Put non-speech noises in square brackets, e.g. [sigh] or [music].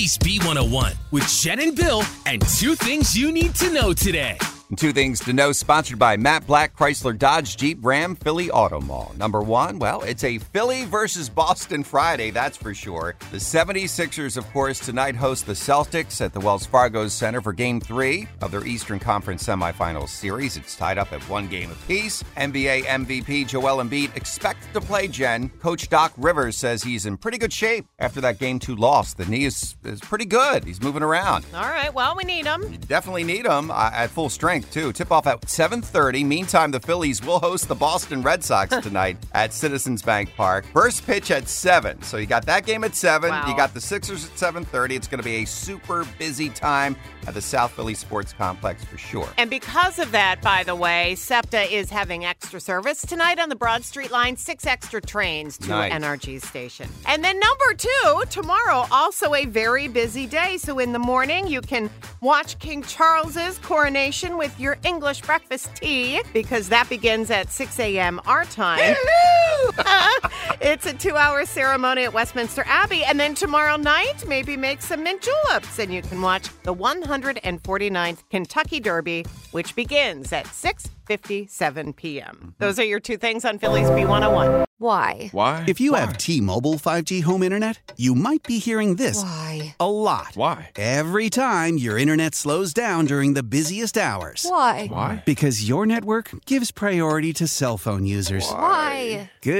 Philly's B101 with Jen and Bill and two things you need to know today. Two things to know, sponsored by Matt Blatt, Chrysler Dodge Jeep Ram Philly Auto Mall. Number one, well, it's a Philly versus Boston Friday, that's for sure. The 76ers, of course, tonight host the Celtics at the Wells Fargo Center for game three of their Eastern Conference semifinals series. It's tied up at one game apiece. NBA MVP Joel Embiid expected to play Jen. Coach Doc Rivers says he's in pretty good shape after that game two loss. The knee is, is pretty good. He's moving around. All right, well, we need him. You definitely need him uh, at full strength too. Tip off at 7:30. Meantime, the Phillies will host the Boston Red Sox [laughs] tonight at Citizens Bank Park. First pitch at 7. So you got that game at 7. Wow. You got the Sixers at 7:30. It's going to be a super busy time at the South Philly Sports Complex for sure. And because of that, by the way, SEPTA is having extra service tonight on the Broad Street line, six extra trains to Nice. NRG station. And then number two, tomorrow, also a very busy day. So in the morning, you can watch King Charles's coronation with your English breakfast tea because that begins at 6 a.m. our time. It's a two hour ceremony at Westminster Abbey. And then tomorrow night, maybe make some mint juleps and you can watch the 149th Kentucky Derby, which begins at 6.57 p.m. Mm-hmm. Those are your two things on Philly's B101. Why? Why? If you have T-Mobile 5G home internet, you might be hearing this Why? a lot. Why? Every time your internet slows down during the busiest hours. Why? Why? Because your network gives priority to cell phone users. Why? Good